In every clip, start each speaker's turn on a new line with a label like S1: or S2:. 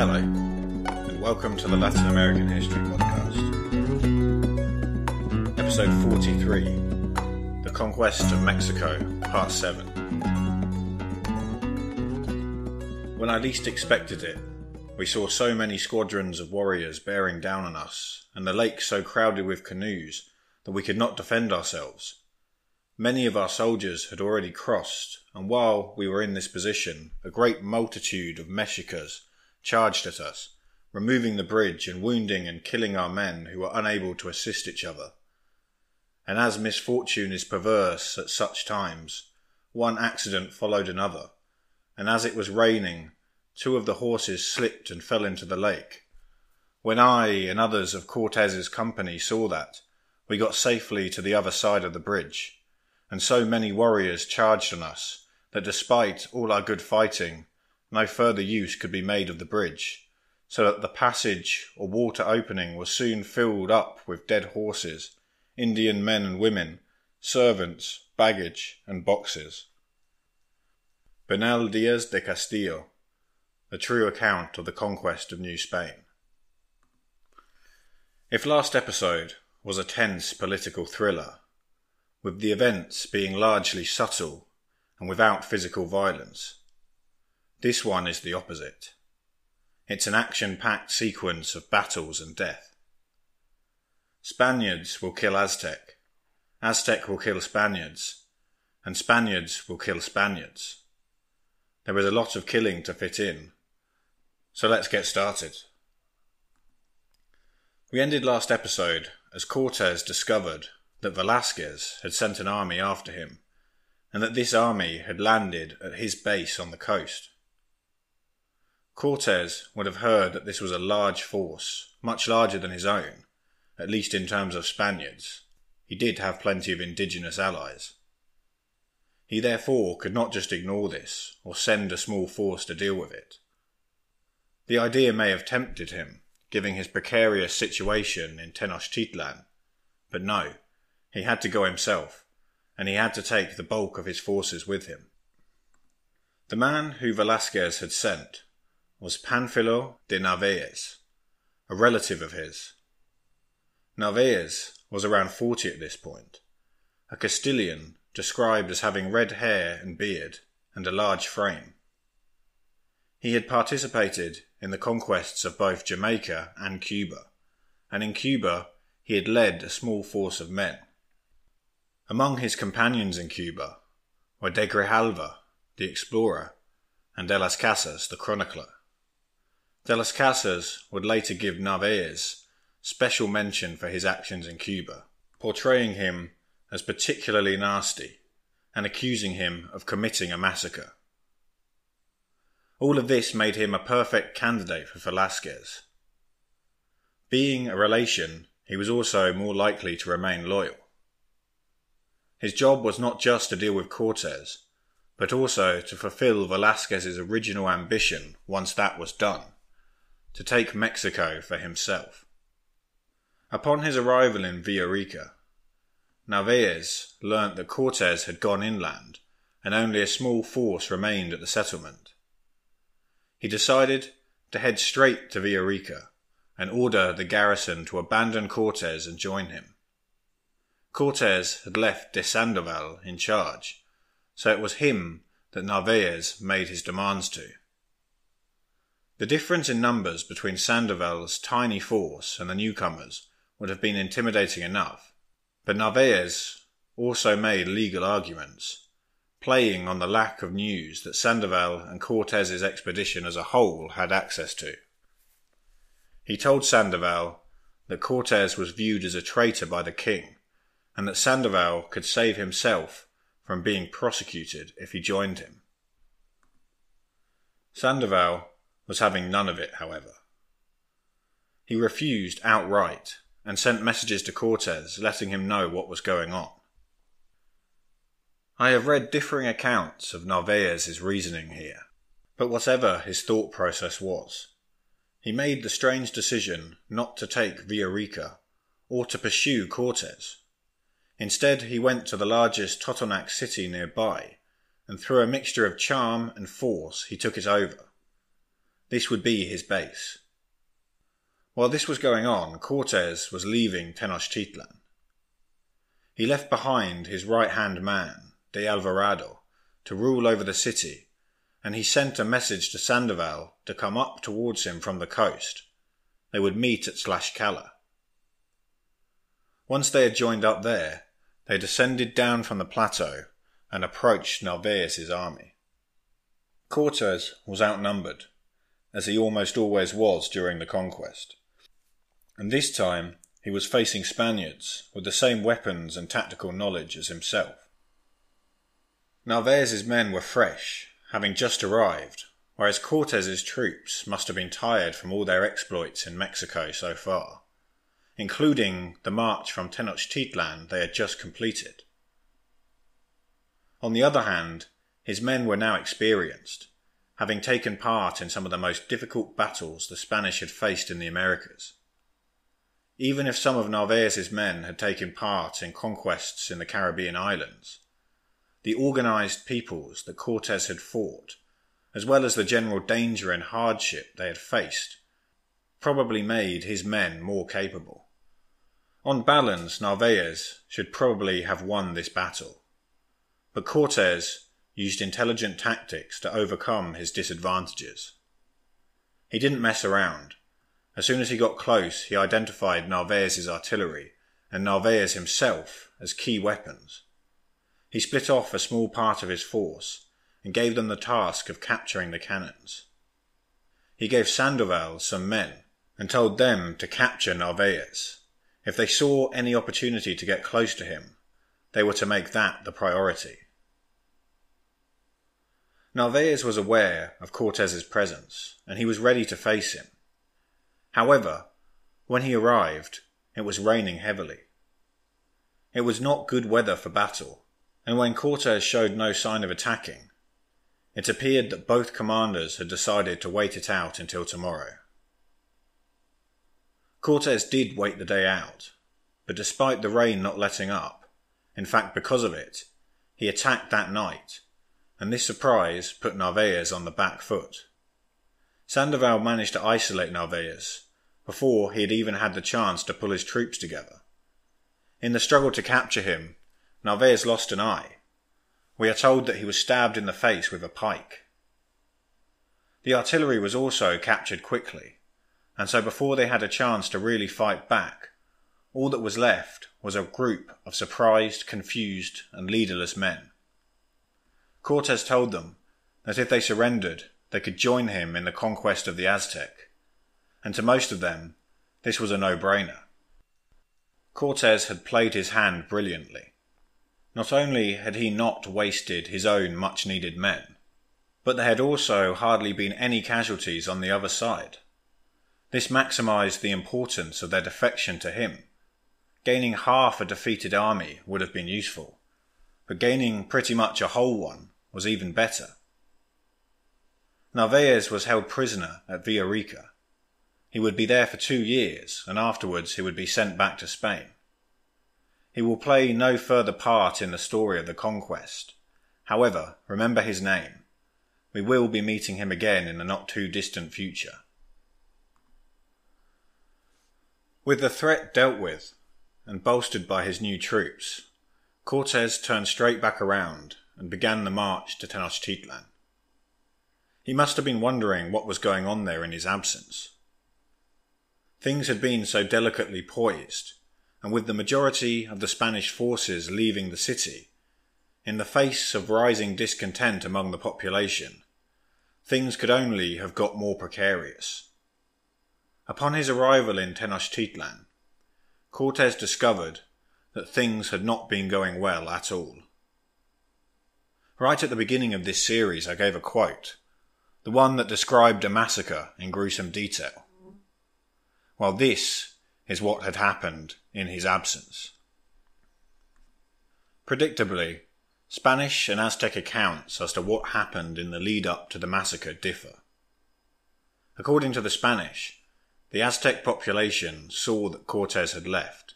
S1: Hello, and welcome to the Latin American History Podcast. Episode 43 The Conquest of Mexico, Part 7. When I least expected it, we saw so many squadrons of warriors bearing down on us, and the lake so crowded with canoes that we could not defend ourselves. Many of our soldiers had already crossed, and while we were in this position, a great multitude of Mexicas charged at us, removing the bridge and wounding and killing our men who were unable to assist each other. And as misfortune is perverse at such times, one accident followed another, and as it was raining, two of the horses slipped and fell into the lake. When I and others of Cortez's company saw that, we got safely to the other side of the bridge and so many warriors charged on us that despite all our good fighting, no further use could be made of the bridge, so that the passage or water opening was soon filled up with dead horses, Indian men and women, servants, baggage, and boxes. Bernal Diaz de Castillo, a true account of the conquest of New Spain. If last episode was a tense political thriller, with the events being largely subtle and without physical violence. This one is the opposite. It's an action packed sequence of battles and death. Spaniards will kill Aztec, Aztec will kill Spaniards, and Spaniards will kill Spaniards. There is a lot of killing to fit in, so let's get started. We ended last episode as Cortes discovered that Velasquez had sent an army after him, and that this army had landed at his base on the coast. Cortes would have heard that this was a large force, much larger than his own, at least in terms of Spaniards. He did have plenty of indigenous allies. He therefore could not just ignore this, or send a small force to deal with it. The idea may have tempted him, given his precarious situation in Tenochtitlan, but no, he had to go himself, and he had to take the bulk of his forces with him. The man who Velasquez had sent was Panfilo de Narvaez, a relative of his. Narvaez was around forty at this point, a Castilian described as having red hair and beard and a large frame. He had participated in the conquests of both Jamaica and Cuba, and in Cuba he had led a small force of men. Among his companions in Cuba were de Grijalva, the explorer, and de las Casas, the chronicler. De las Casas would later give Narvaez special mention for his actions in Cuba, portraying him as particularly nasty and accusing him of committing a massacre. All of this made him a perfect candidate for Velasquez. Being a relation, he was also more likely to remain loyal. His job was not just to deal with Cortes, but also to fulfill Velasquez's original ambition once that was done to take Mexico for himself. Upon his arrival in Villarica, Narvaez learnt that Cortes had gone inland and only a small force remained at the settlement. He decided to head straight to Villarica and order the garrison to abandon Cortes and join him. Cortes had left de Sandoval in charge, so it was him that Narvaez made his demands to. The difference in numbers between Sandoval's tiny force and the newcomers would have been intimidating enough, but Narvaez also made legal arguments, playing on the lack of news that Sandoval and Cortez's expedition as a whole had access to. He told Sandoval that Cortez was viewed as a traitor by the king and that Sandoval could save himself from being prosecuted if he joined him. Sandoval was having none of it, however. He refused outright and sent messages to Cortes letting him know what was going on. I have read differing accounts of Narvaez's reasoning here, but whatever his thought process was, he made the strange decision not to take Villarica or to pursue Cortes. Instead, he went to the largest Totonac city nearby, and through a mixture of charm and force he took it over. This would be his base. While this was going on, Cortes was leaving Tenochtitlan. He left behind his right hand man, de Alvarado, to rule over the city, and he sent a message to Sandoval to come up towards him from the coast. They would meet at Tlaxcala. Once they had joined up there, they descended down from the plateau and approached Narvaez's army. Cortes was outnumbered, as he almost always was during the conquest, and this time he was facing Spaniards with the same weapons and tactical knowledge as himself. Narvaez's men were fresh, having just arrived, whereas Cortes's troops must have been tired from all their exploits in Mexico so far, including the march from Tenochtitlan they had just completed. On the other hand, his men were now experienced, having taken part in some of the most difficult battles the Spanish had faced in the Americas. Even if some of Narvaez's men had taken part in conquests in the Caribbean islands, the organized peoples that Cortes had fought, as well as the general danger and hardship they had faced, probably made his men more capable. On balance, Narvaez should probably have won this battle but Cortes used intelligent tactics to overcome his disadvantages. He didn't mess around. As soon as he got close, he identified Narvaez's artillery and Narvaez himself as key weapons. He split off a small part of his force and gave them the task of capturing the cannons. He gave Sandoval some men and told them to capture Narvaez. If they saw any opportunity to get close to him, they were to make that the priority. Narvaez was aware of Cortez's presence, and he was ready to face him. However, when he arrived, it was raining heavily. It was not good weather for battle, and when Cortez showed no sign of attacking, it appeared that both commanders had decided to wait it out until tomorrow. Cortes did wait the day out, but despite the rain not letting up, in fact, because of it, he attacked that night, and this surprise put Narvaez on the back foot. Sandoval managed to isolate Narvaez before he had even had the chance to pull his troops together. In the struggle to capture him, Narvaez lost an eye. We are told that he was stabbed in the face with a pike. The artillery was also captured quickly, and so before they had a chance to really fight back, all that was left was a group of surprised, confused, and leaderless men. Cortes told them that if they surrendered, they could join him in the conquest of the Aztec, and to most of them, this was a no-brainer. Cortes had played his hand brilliantly. Not only had he not wasted his own much-needed men, but there had also hardly been any casualties on the other side. This maximized the importance of their defection to him Gaining half a defeated army would have been useful, but gaining pretty much a whole one was even better. Narvaez was held prisoner at Villarica. He would be there for two years, and afterwards he would be sent back to Spain. He will play no further part in the story of the conquest. However, remember his name. We will be meeting him again in the not too distant future. With the threat dealt with, and bolstered by his new troops, Cortes turned straight back around and began the march to Tenochtitlan. He must have been wondering what was going on there in his absence. Things had been so delicately poised, and with the majority of the Spanish forces leaving the city, in the face of rising discontent among the population, things could only have got more precarious. Upon his arrival in Tenochtitlan, Cortes discovered that things had not been going well at all. Right at the beginning of this series, I gave a quote, the one that described a massacre in gruesome detail. Well, this is what had happened in his absence. Predictably, Spanish and Aztec accounts as to what happened in the lead up to the massacre differ. According to the Spanish, the Aztec population saw that Cortes had left,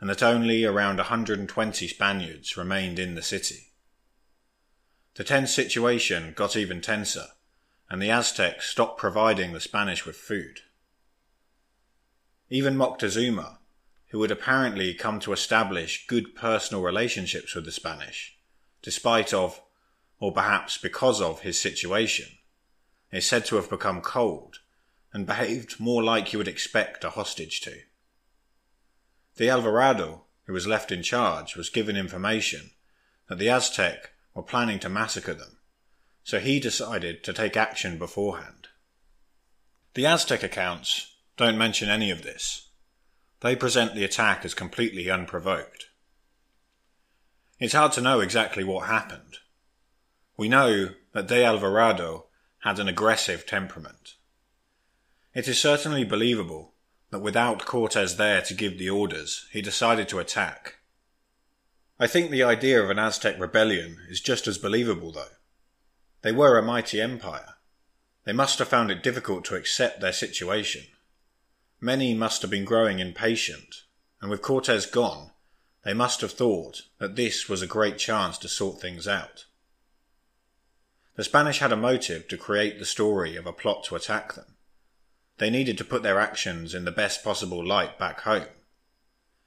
S1: and that only around 120 Spaniards remained in the city. The tense situation got even tenser and the Aztecs stopped providing the Spanish with food. Even Moctezuma, who had apparently come to establish good personal relationships with the Spanish, despite of, or perhaps because of, his situation, is said to have become cold and behaved more like you would expect a hostage to. De Alvarado, who was left in charge, was given information that the Aztec were planning to massacre them, so he decided to take action beforehand. The Aztec accounts don't mention any of this. They present the attack as completely unprovoked. It's hard to know exactly what happened. We know that De Alvarado had an aggressive temperament. It is certainly believable that without Cortes there to give the orders, he decided to attack. I think the idea of an Aztec rebellion is just as believable, though. They were a mighty empire. They must have found it difficult to accept their situation. Many must have been growing impatient, and with Cortes gone, they must have thought that this was a great chance to sort things out. The Spanish had a motive to create the story of a plot to attack them. They needed to put their actions in the best possible light back home.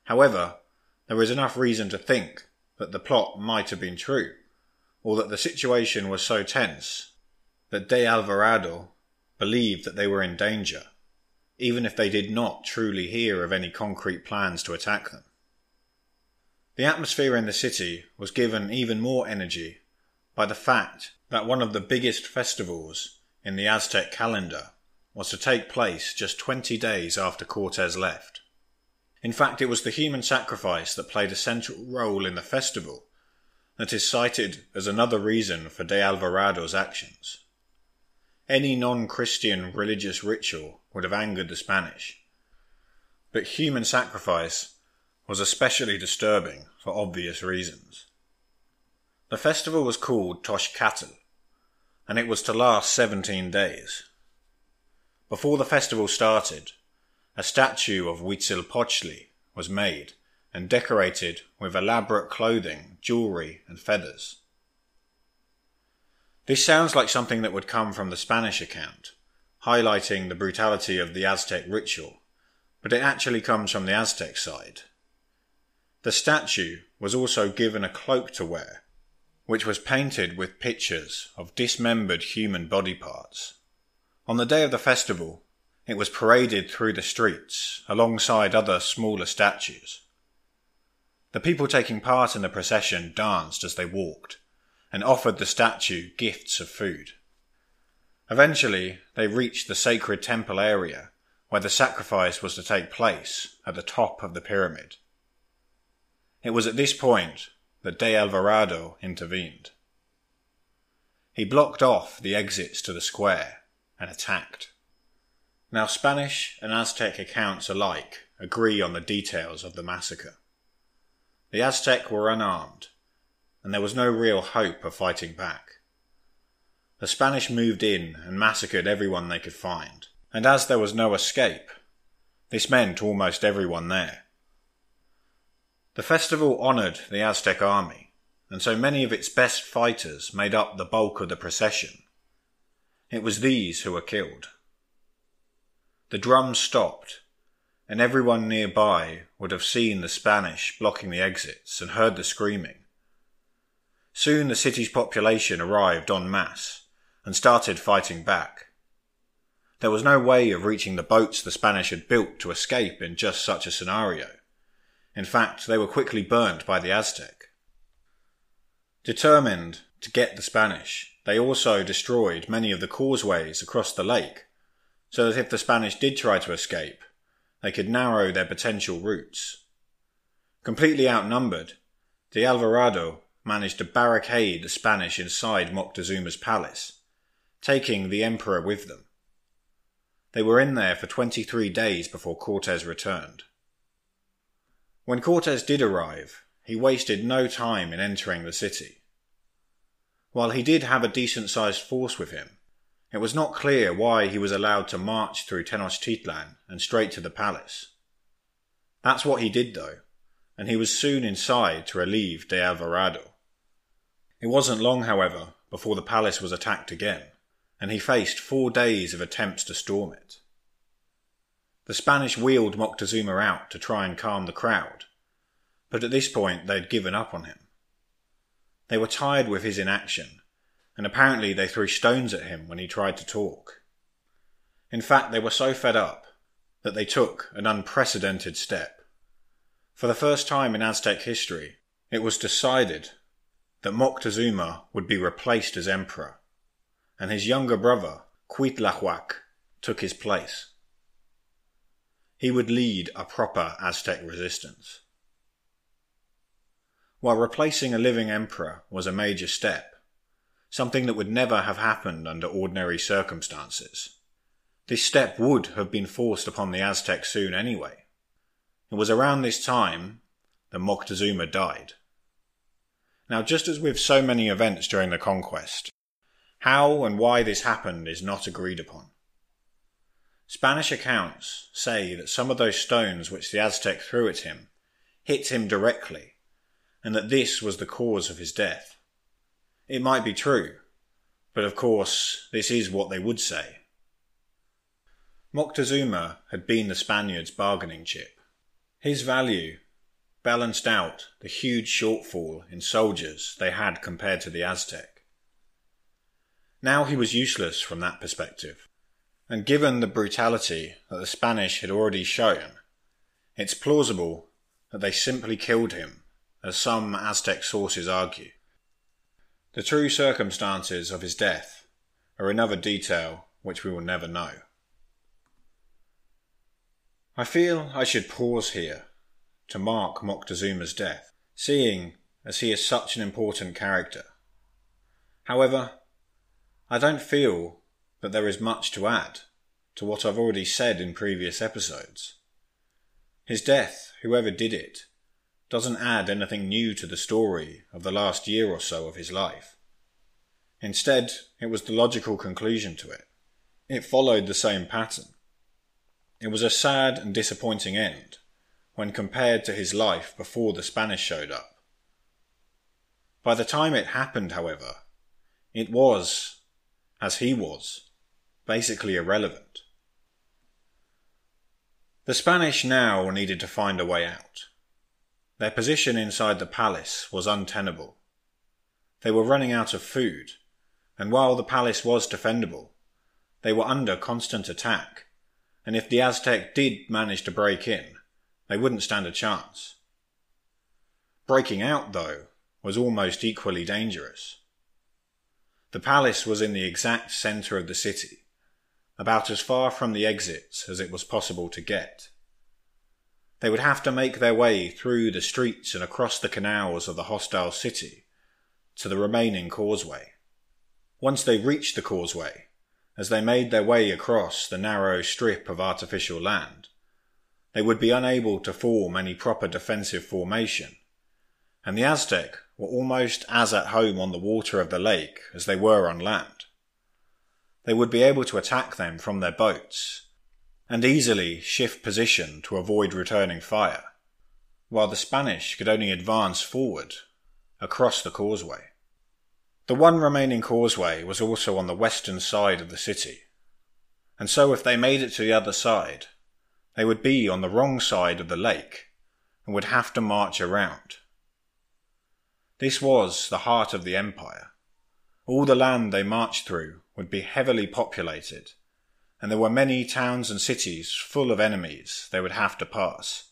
S1: However, there was enough reason to think that the plot might have been true or that the situation was so tense that De Alvarado believed that they were in danger, even if they did not truly hear of any concrete plans to attack them. The atmosphere in the city was given even more energy by the fact that one of the biggest festivals in the Aztec calendar was to take place just 20 days after Cortes left. In fact, it was the human sacrifice that played a central role in the festival that is cited as another reason for De Alvarado's actions. Any non Christian religious ritual would have angered the Spanish, but human sacrifice was especially disturbing for obvious reasons. The festival was called Toxcatl, and it was to last 17 days. Before the festival started, a statue of Huitzilopochtli was made and decorated with elaborate clothing, jewelry, and feathers. This sounds like something that would come from the Spanish account, highlighting the brutality of the Aztec ritual, but it actually comes from the Aztec side. The statue was also given a cloak to wear, which was painted with pictures of dismembered human body parts. On the day of the festival, it was paraded through the streets alongside other smaller statues. The people taking part in the procession danced as they walked and offered the statue gifts of food. Eventually, they reached the sacred temple area where the sacrifice was to take place at the top of the pyramid. It was at this point that De Alvarado intervened. He blocked off the exits to the square and attacked. Now, Spanish and Aztec accounts alike agree on the details of the massacre. The Aztec were unarmed, and there was no real hope of fighting back. The Spanish moved in and massacred everyone they could find, and as there was no escape, this meant almost everyone there. The festival honoured the Aztec army, and so many of its best fighters made up the bulk of the procession. It was these who were killed. The drums stopped, and everyone nearby would have seen the Spanish blocking the exits and heard the screaming. Soon the city's population arrived en masse and started fighting back. There was no way of reaching the boats the Spanish had built to escape in just such a scenario. In fact, they were quickly burnt by the Aztec. Determined to get the Spanish, they also destroyed many of the causeways across the lake, so that if the Spanish did try to escape, they could narrow their potential routes. Completely outnumbered, de Alvarado managed to barricade the Spanish inside Moctezuma's palace, taking the emperor with them. They were in there for 23 days before Cortes returned. When Cortes did arrive, he wasted no time in entering the city. While he did have a decent sized force with him, it was not clear why he was allowed to march through Tenochtitlan and straight to the palace. That's what he did, though, and he was soon inside to relieve de Alvarado. It wasn't long, however, before the palace was attacked again, and he faced four days of attempts to storm it. The Spanish wheeled Moctezuma out to try and calm the crowd, but at this point they had given up on him. They were tired with his inaction, and apparently they threw stones at him when he tried to talk. In fact, they were so fed up that they took an unprecedented step. For the first time in Aztec history, it was decided that Moctezuma would be replaced as emperor, and his younger brother, Cuitlahuac, took his place. He would lead a proper Aztec resistance. While replacing a living emperor was a major step, something that would never have happened under ordinary circumstances, this step would have been forced upon the Aztecs soon anyway. It was around this time that Moctezuma died. Now, just as with so many events during the conquest, how and why this happened is not agreed upon. Spanish accounts say that some of those stones which the Aztec threw at him hit him directly and that this was the cause of his death. It might be true, but of course, this is what they would say. Moctezuma had been the Spaniards' bargaining chip. His value balanced out the huge shortfall in soldiers they had compared to the Aztec. Now he was useless from that perspective, and given the brutality that the Spanish had already shown, it's plausible that they simply killed him as some Aztec sources argue. The true circumstances of his death are another detail which we will never know. I feel I should pause here to mark Moctezuma's death, seeing as he is such an important character. However, I don't feel that there is much to add to what I've already said in previous episodes. His death, whoever did it, doesn't add anything new to the story of the last year or so of his life. Instead, it was the logical conclusion to it. It followed the same pattern. It was a sad and disappointing end when compared to his life before the Spanish showed up. By the time it happened, however, it was, as he was, basically irrelevant. The Spanish now needed to find a way out. Their position inside the palace was untenable. They were running out of food, and while the palace was defendable, they were under constant attack, and if the Aztec did manage to break in, they wouldn't stand a chance. Breaking out, though, was almost equally dangerous. The palace was in the exact centre of the city, about as far from the exits as it was possible to get. They would have to make their way through the streets and across the canals of the hostile city to the remaining causeway. Once they reached the causeway, as they made their way across the narrow strip of artificial land, they would be unable to form any proper defensive formation, and the Aztec were almost as at home on the water of the lake as they were on land. They would be able to attack them from their boats and easily shift position to avoid returning fire, while the Spanish could only advance forward across the causeway. The one remaining causeway was also on the western side of the city, and so if they made it to the other side, they would be on the wrong side of the lake and would have to march around. This was the heart of the empire. All the land they marched through would be heavily populated and there were many towns and cities full of enemies they would have to pass.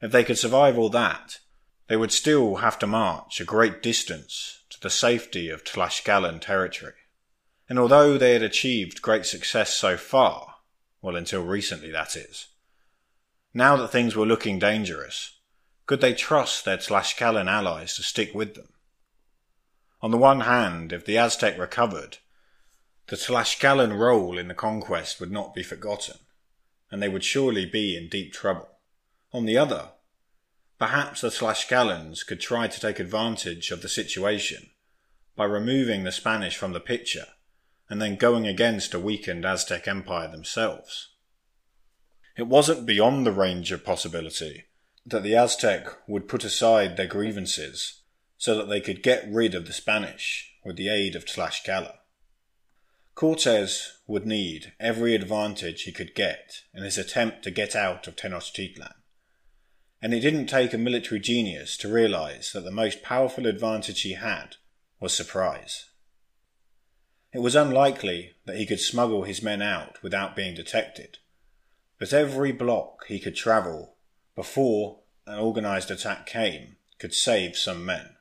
S1: If they could survive all that, they would still have to march a great distance to the safety of Tlaxcalan territory. And although they had achieved great success so far, well, until recently that is, now that things were looking dangerous, could they trust their Tlaxcalan allies to stick with them? On the one hand, if the Aztec recovered, the Tlaxcalan role in the conquest would not be forgotten, and they would surely be in deep trouble. On the other, perhaps the Tlaxcalans could try to take advantage of the situation by removing the Spanish from the picture and then going against a weakened Aztec empire themselves. It wasn't beyond the range of possibility that the Aztec would put aside their grievances so that they could get rid of the Spanish with the aid of Tlaxcala. Cortes would need every advantage he could get in his attempt to get out of Tenochtitlan. And it didn't take a military genius to realize that the most powerful advantage he had was surprise. It was unlikely that he could smuggle his men out without being detected, but every block he could travel before an organized attack came could save some men.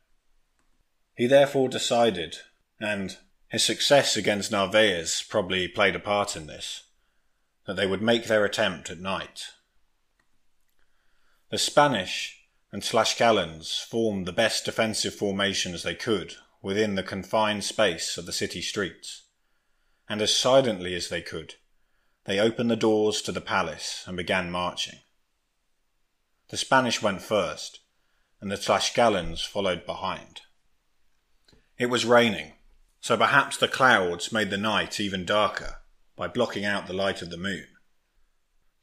S1: He therefore decided, and his success against Narvaez probably played a part in this, that they would make their attempt at night. The Spanish and Tlaxcalans formed the best defensive formations they could within the confined space of the city streets, and as silently as they could, they opened the doors to the palace and began marching. The Spanish went first, and the Tlaxcalans followed behind. It was raining, so perhaps the clouds made the night even darker by blocking out the light of the moon.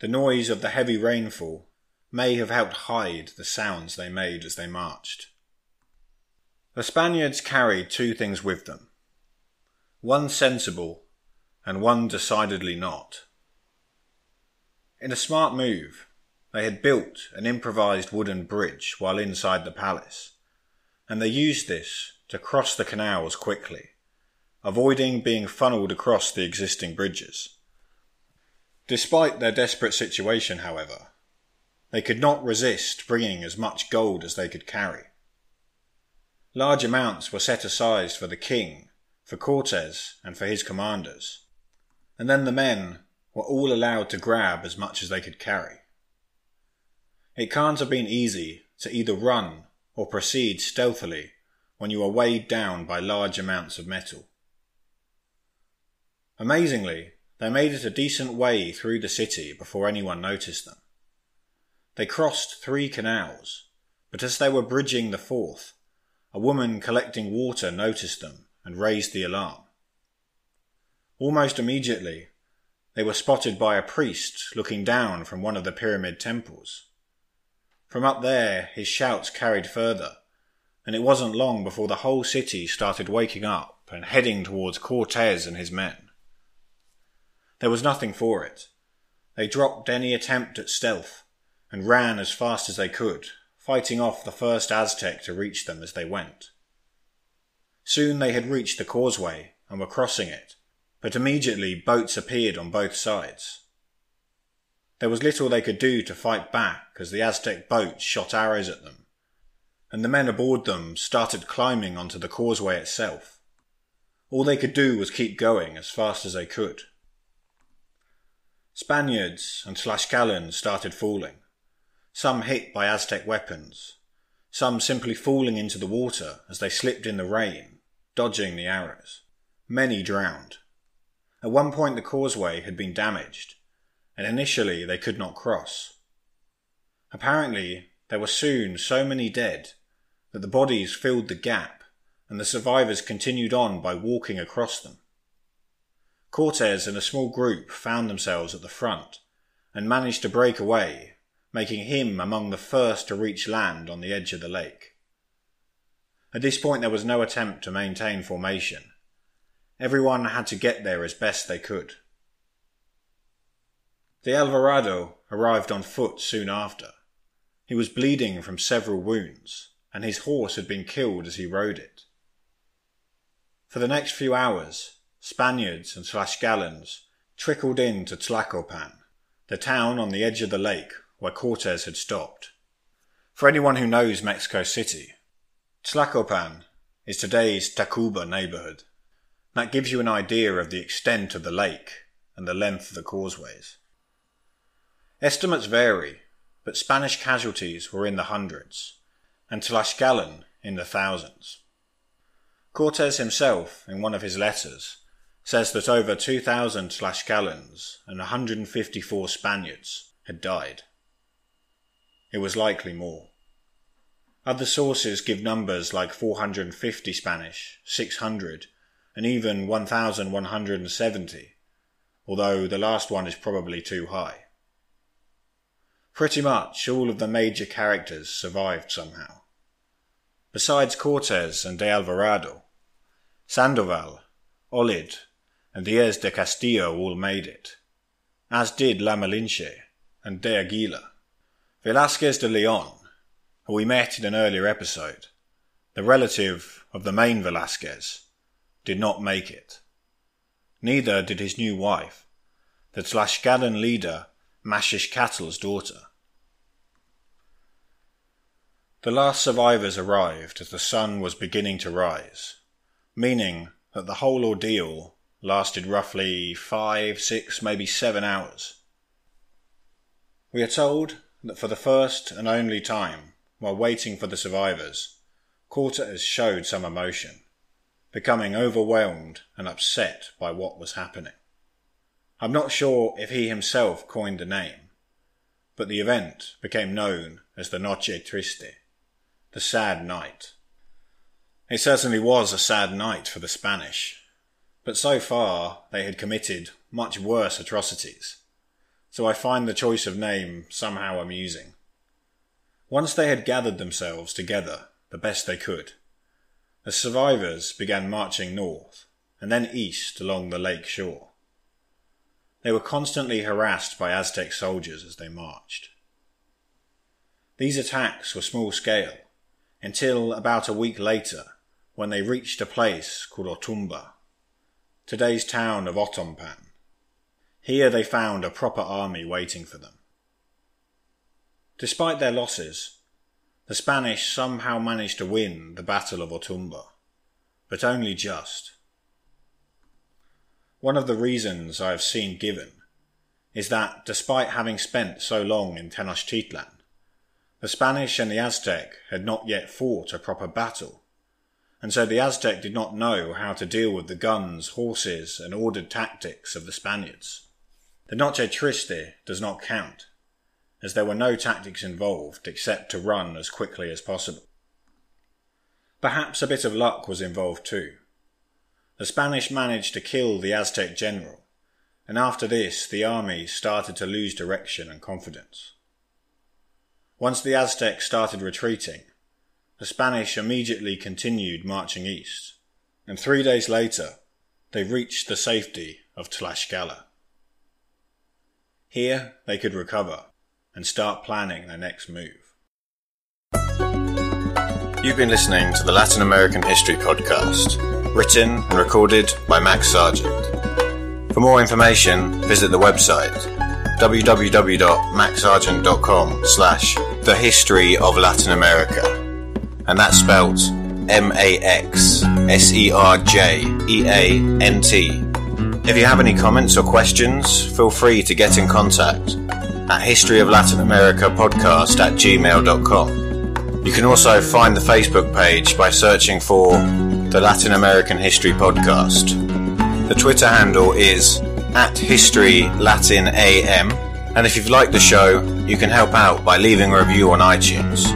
S1: The noise of the heavy rainfall may have helped hide the sounds they made as they marched. The Spaniards carried two things with them one sensible and one decidedly not. In a smart move, they had built an improvised wooden bridge while inside the palace, and they used this to cross the canals quickly, avoiding being funneled across the existing bridges. Despite their desperate situation, however, they could not resist bringing as much gold as they could carry. Large amounts were set aside for the king, for Cortes, and for his commanders, and then the men were all allowed to grab as much as they could carry. It can't have been easy to either run or proceed stealthily when you are weighed down by large amounts of metal. Amazingly, they made it a decent way through the city before anyone noticed them. They crossed three canals, but as they were bridging the fourth, a woman collecting water noticed them and raised the alarm. Almost immediately, they were spotted by a priest looking down from one of the pyramid temples. From up there, his shouts carried further, and it wasn't long before the whole city started waking up and heading towards Cortes and his men. There was nothing for it. They dropped any attempt at stealth and ran as fast as they could, fighting off the first Aztec to reach them as they went. Soon they had reached the causeway and were crossing it, but immediately boats appeared on both sides. There was little they could do to fight back as the Aztec boats shot arrows at them, and the men aboard them started climbing onto the causeway itself. All they could do was keep going as fast as they could. Spaniards and Tlaxcalans started falling, some hit by Aztec weapons, some simply falling into the water as they slipped in the rain, dodging the arrows. Many drowned. At one point the causeway had been damaged, and initially they could not cross. Apparently there were soon so many dead that the bodies filled the gap and the survivors continued on by walking across them. Cortes and a small group found themselves at the front and managed to break away making him among the first to reach land on the edge of the lake. At this point, there was no attempt to maintain formation. Everyone had to get there as best they could. De Alvarado arrived on foot soon after. He was bleeding from several wounds, and his horse had been killed as he rode it. For the next few hours, Spaniards and Tlaxcalans trickled in to Tlacopan, the town on the edge of the lake where Cortes had stopped. For anyone who knows Mexico City, Tlacopan is today's Tacuba neighborhood. That gives you an idea of the extent of the lake and the length of the causeways. Estimates vary, but Spanish casualties were in the hundreds, and Tlaxcalan in the thousands. Cortes himself, in one of his letters, says that over 2,000 Tlaxcalans and 154 Spaniards had died. It was likely more. Other sources give numbers like 450 Spanish, 600, and even 1170, although the last one is probably too high. Pretty much all of the major characters survived somehow. Besides Cortes and de Alvarado, Sandoval, Olid, and Diaz de Castillo all made it, as did La Malinche and De Aguilar. Velasquez de Leon, who we met in an earlier episode, the relative of the main Velasquez, did not make it. Neither did his new wife, the Tlaxcalan leader Maxixcattl's daughter. The last survivors arrived as the sun was beginning to rise, meaning that the whole ordeal lasted roughly five, six, maybe seven hours. We are told that for the first and only time, while waiting for the survivors, Cortes showed some emotion, becoming overwhelmed and upset by what was happening. I'm not sure if he himself coined the name, but the event became known as the Noche Triste, the sad night. It certainly was a sad night for the Spanish, but so far they had committed much worse atrocities, so I find the choice of name somehow amusing. Once they had gathered themselves together the best they could, the survivors began marching north and then east along the lake shore. They were constantly harassed by Aztec soldiers as they marched. These attacks were small scale until about a week later when they reached a place called Otumba today's town of Otompan. Here they found a proper army waiting for them. Despite their losses, the Spanish somehow managed to win the Battle of Otumba, but only just. One of the reasons I have seen given is that despite having spent so long in Tenochtitlan, the Spanish and the Aztec had not yet fought a proper battle and so the Aztec did not know how to deal with the guns, horses, and ordered tactics of the Spaniards. The Noche Triste does not count, as there were no tactics involved except to run as quickly as possible. Perhaps a bit of luck was involved too. The Spanish managed to kill the Aztec general, and after this the army started to lose direction and confidence. Once the Aztecs started retreating, the Spanish immediately continued marching east, and three days later they reached the safety of Tlaxcala. Here they could recover and start planning their next move. You've been listening to the Latin American History Podcast, written and recorded by Max Serjeant. For more information, visit the website www.maxserjeant.com slash the history of Latin America and that's spelled M A X S E R J E A N T. If you have any comments or questions, feel free to get in contact at History of Latin America podcast at gmail.com. You can also find the Facebook page by searching for the Latin American History Podcast. The Twitter handle is at History Latin AM, and if you've liked the show, you can help out by leaving a review on iTunes.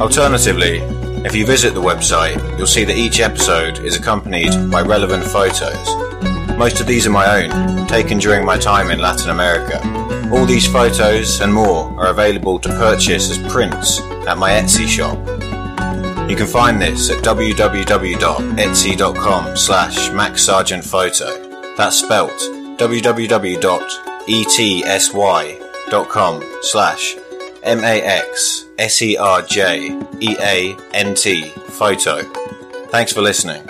S1: Alternatively, if you visit the website, you'll see that each episode is accompanied by relevant photos. Most of these are my own, taken during my time in Latin America. All these photos and more are available to purchase as prints at my Etsy shop. You can find this at www.etsy.com slash maxserjeantphoto. That's spelt www.etsy.com slash M A X S E R J E A N T photo. Thanks for listening.